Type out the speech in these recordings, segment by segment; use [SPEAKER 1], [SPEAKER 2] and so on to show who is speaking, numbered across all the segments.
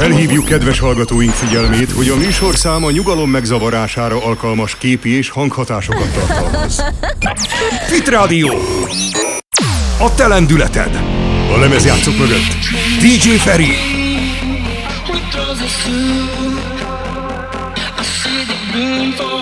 [SPEAKER 1] Felhívjuk kedves hallgatóink figyelmét, hogy a műsorszám a nyugalom megzavarására alkalmas képi és hanghatásokat tartalmaz. Fit Rádió! A te lendületed! A lemezjátszók mögött DJ Feri! for me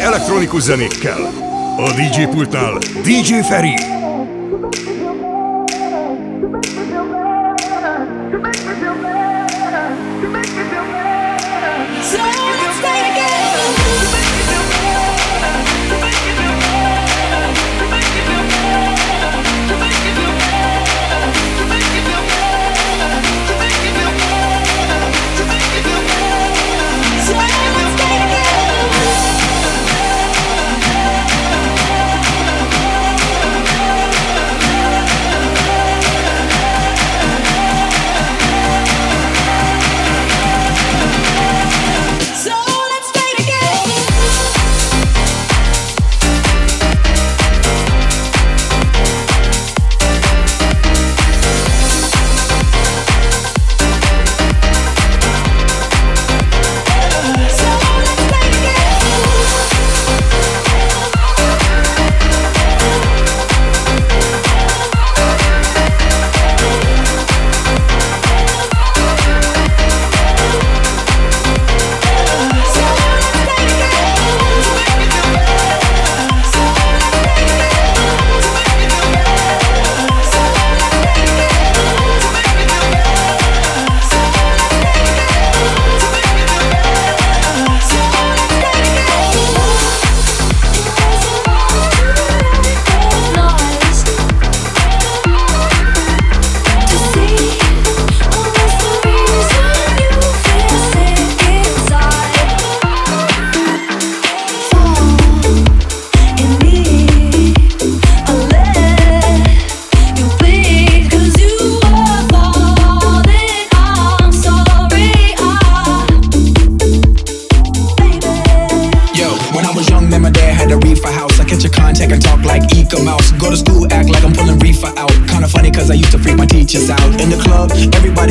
[SPEAKER 1] elektronikus zenékkel. A DJ pultnál DJ
[SPEAKER 2] Feree.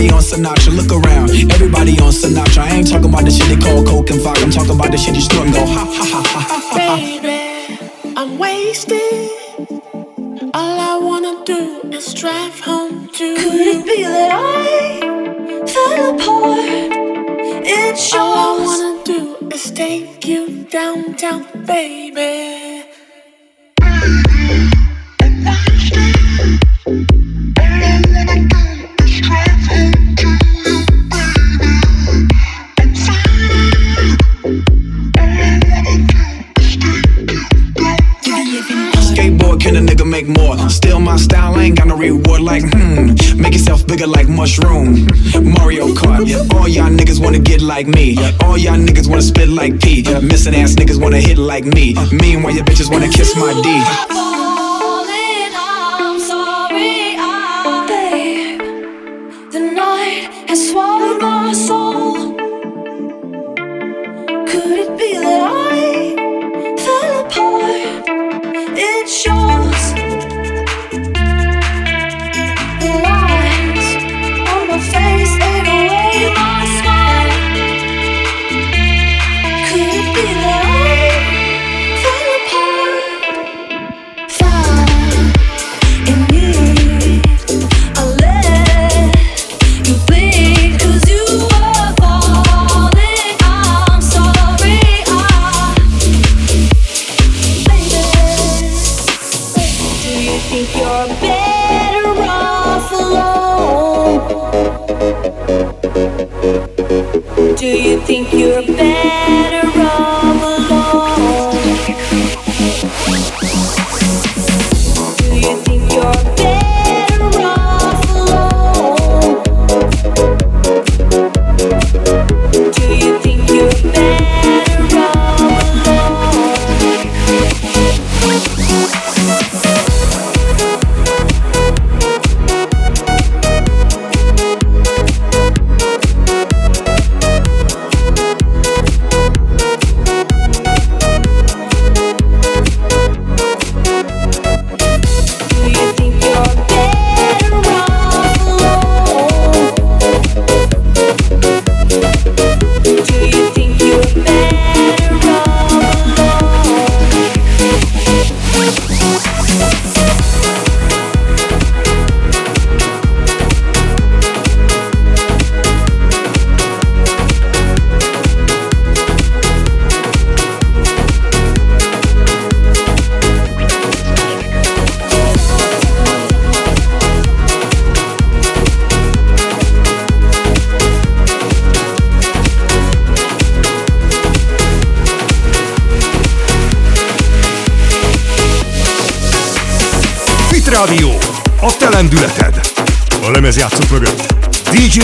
[SPEAKER 2] Everybody on Sinatra. Look around, everybody on Sinatra. I ain't talking about the shit they call Coke and Vodka. I'm talking about the shit you snort and go ha ha ha ha ha.
[SPEAKER 3] ha. Baby, I'm wasted. All I wanna do is drive home to
[SPEAKER 4] Could it be that I fell apart? It's
[SPEAKER 3] All I wanna do is take you downtown, baby.
[SPEAKER 2] Bigger like mushroom. Mario Kart, all y'all niggas wanna get like me. All y'all niggas wanna spit like P. Missing ass niggas wanna hit like me. Meanwhile, your bitches wanna kiss my D.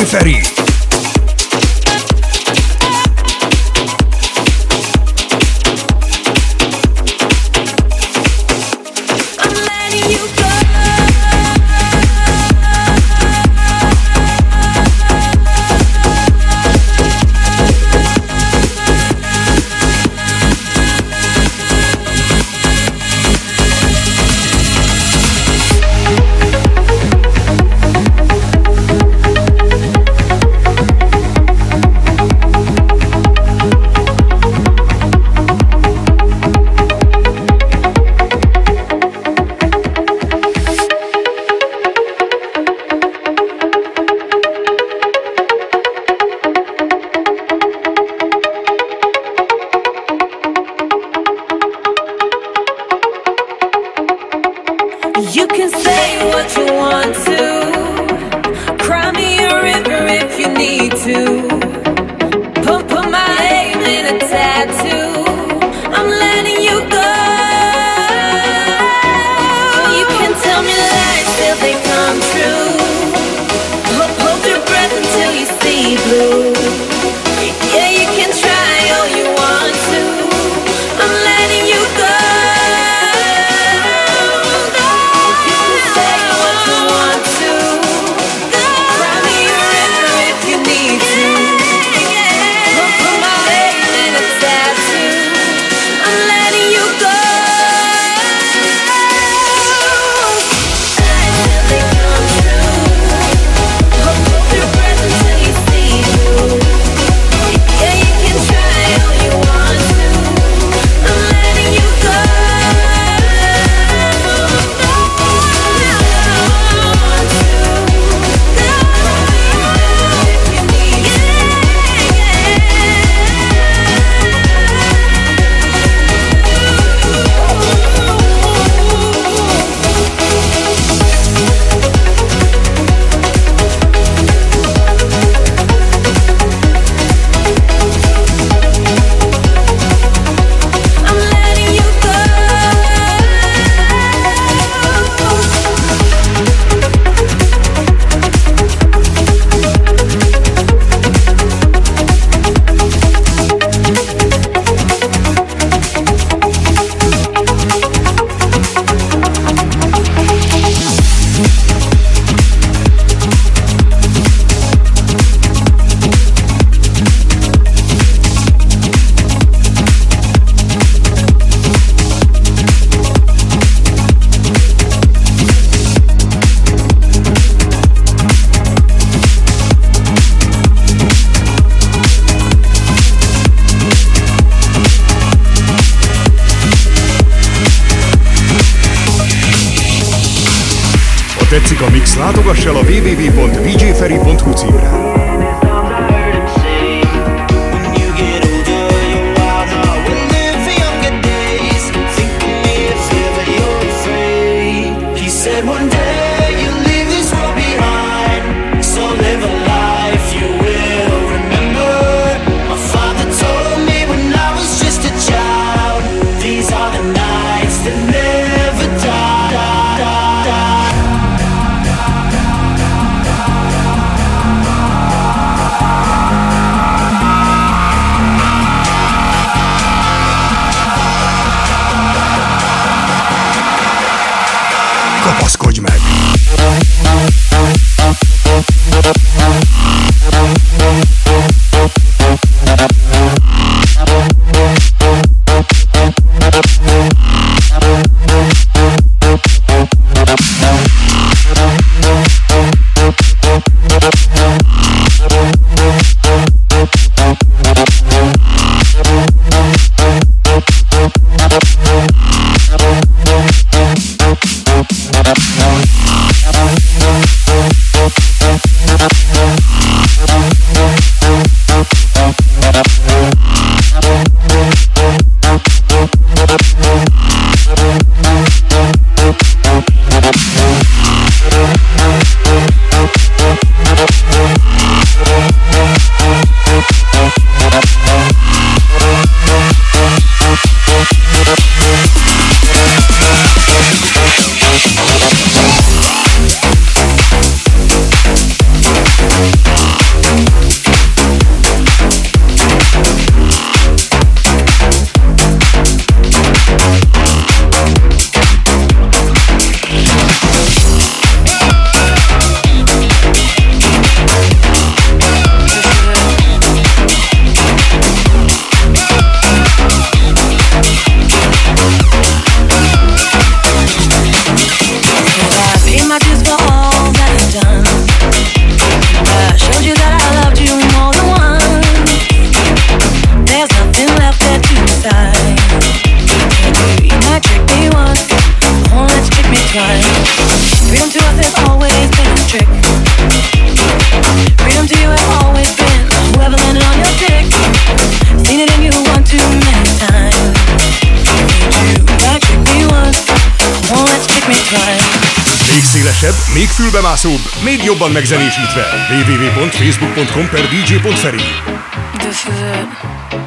[SPEAKER 5] DJ
[SPEAKER 1] még fülbemászóbb, még jobban megzenésítve. www.facebook.com per dj.feri This is.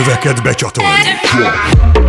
[SPEAKER 5] nyelveket becsatolni.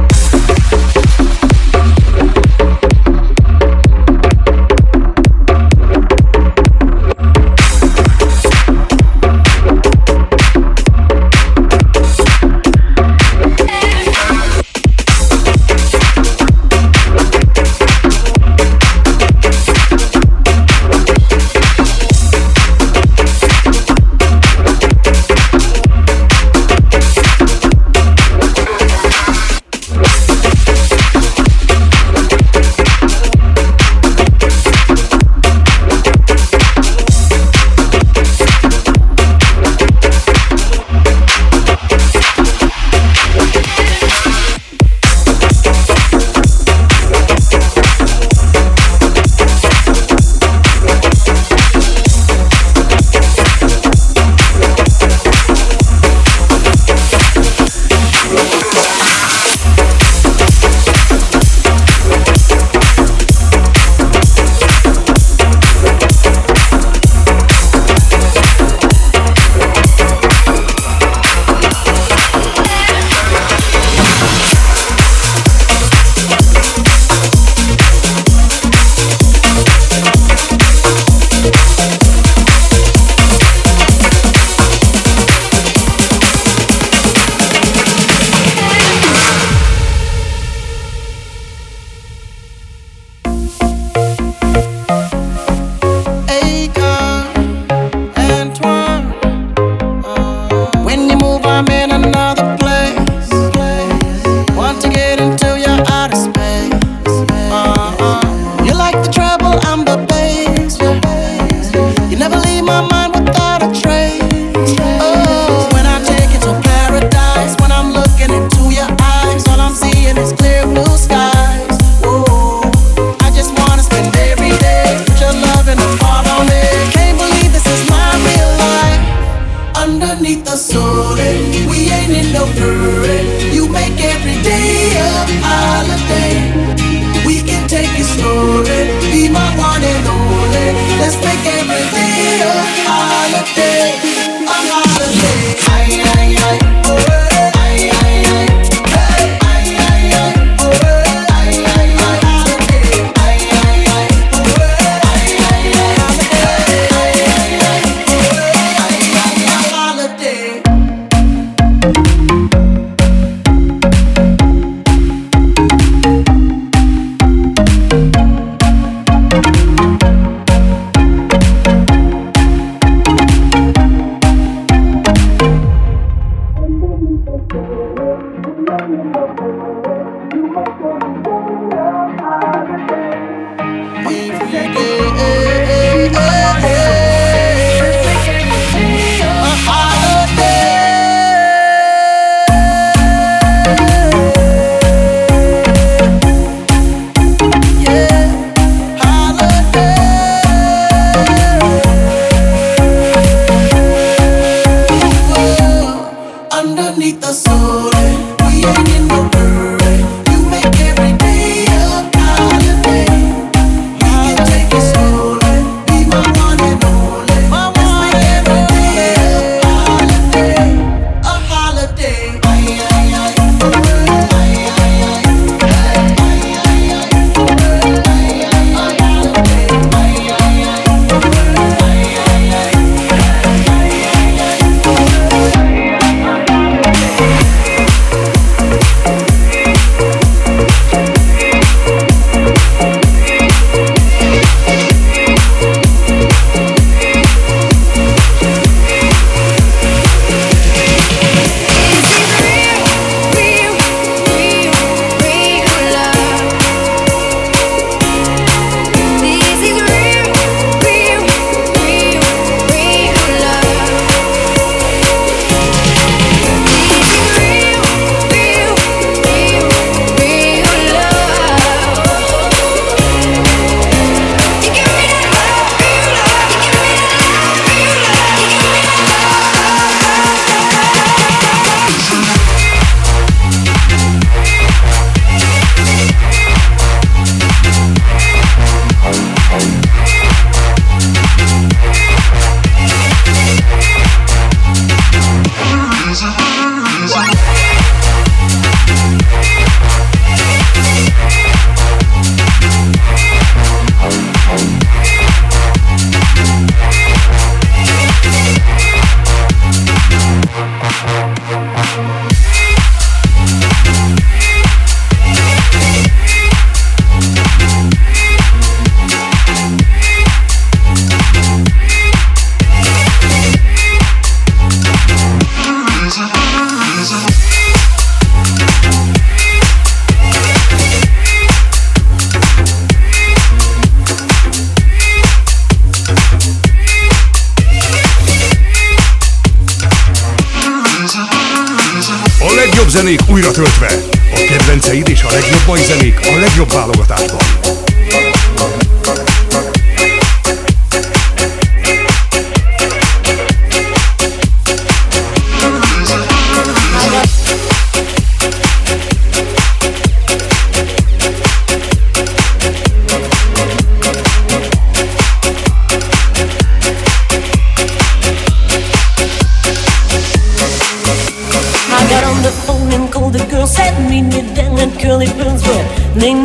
[SPEAKER 5] Zenék újra töltve. A kedvenceid és a legjobb mai zenék a legjobb válogatásban.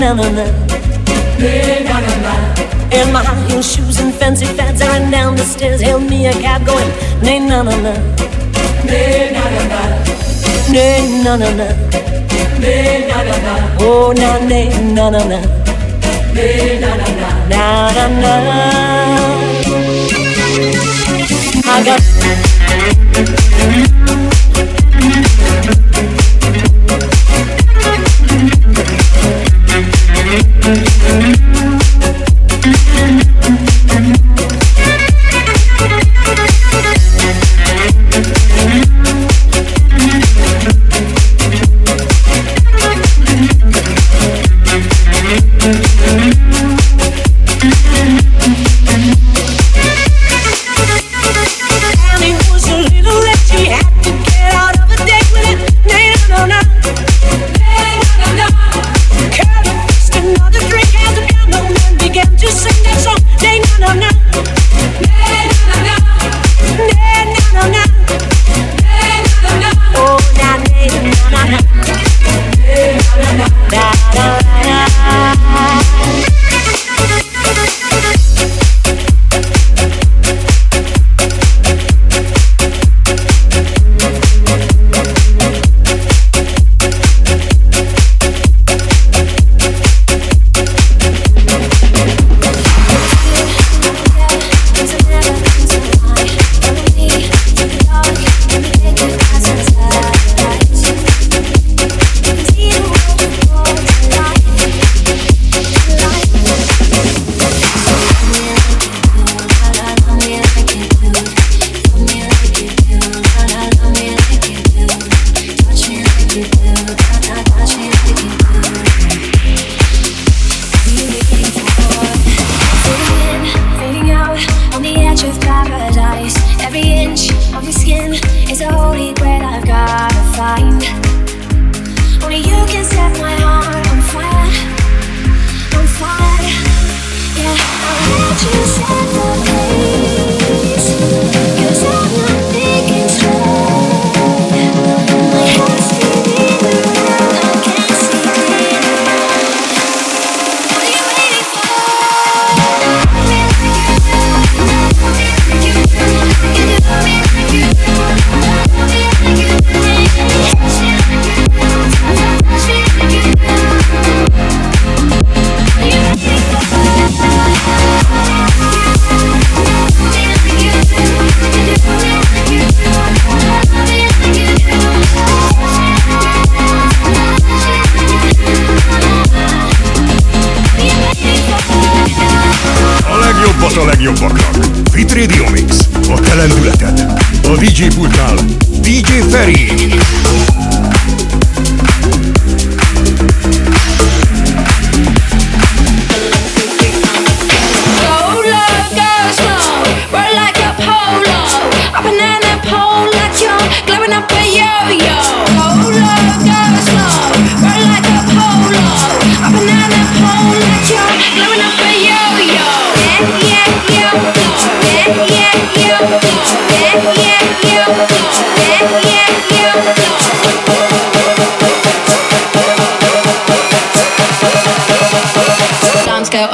[SPEAKER 6] Na na na. In my high heel shoes and fancy fads, I ran down the stairs, hailed me a cab, going nay na na na. Nay na na na. Nay na na na. Nay na na na. Oh na nay na na na. Nay na na na. Na na na. I got.
[SPEAKER 7] legjobbaknak. Fit Radio Mix. A te. A DJ pultnál DJ Feri.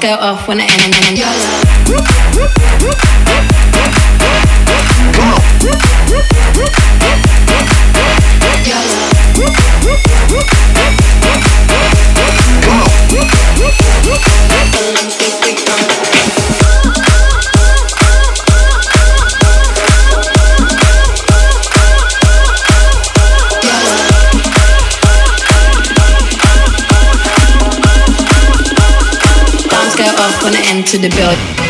[SPEAKER 7] Go off when I enter. Come on.
[SPEAKER 6] To the building.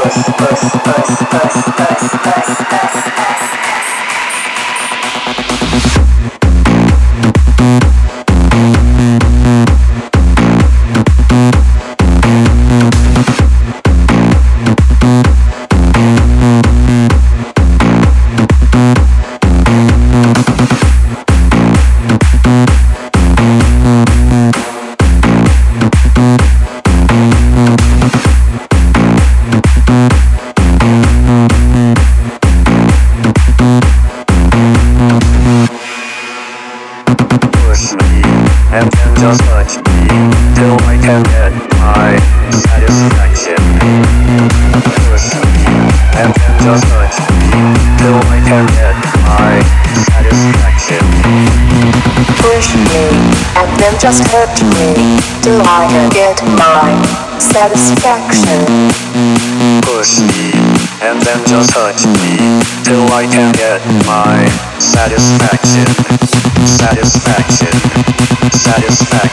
[SPEAKER 8] us, us, us, us, us.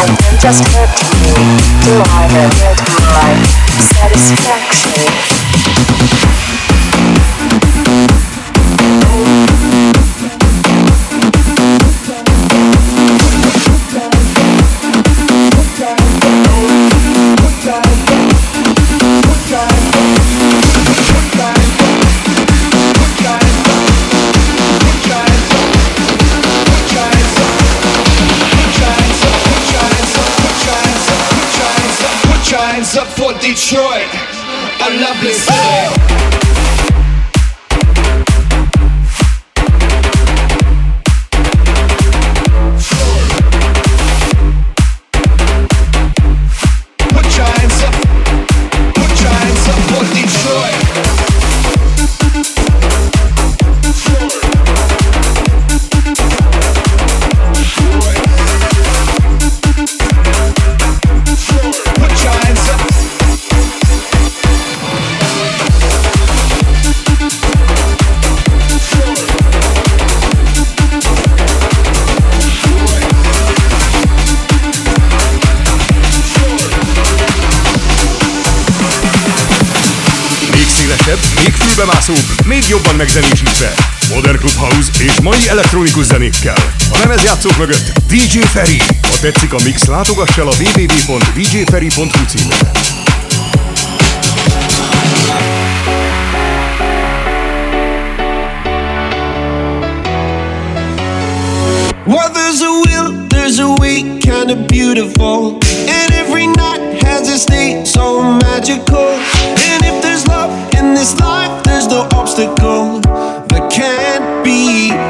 [SPEAKER 9] I can just hurt you till I get my satisfaction.
[SPEAKER 5] Elektronikus zenékkel. A lemezjátszók mögött DJ Feree. Ha tetszik a mix, látogass el a www.djferee.hu címre.
[SPEAKER 10] Well, there's a will, there's a way, kinda beautiful. And every night has a state so magical. And if there's love in this life, there's no obstacle that can't be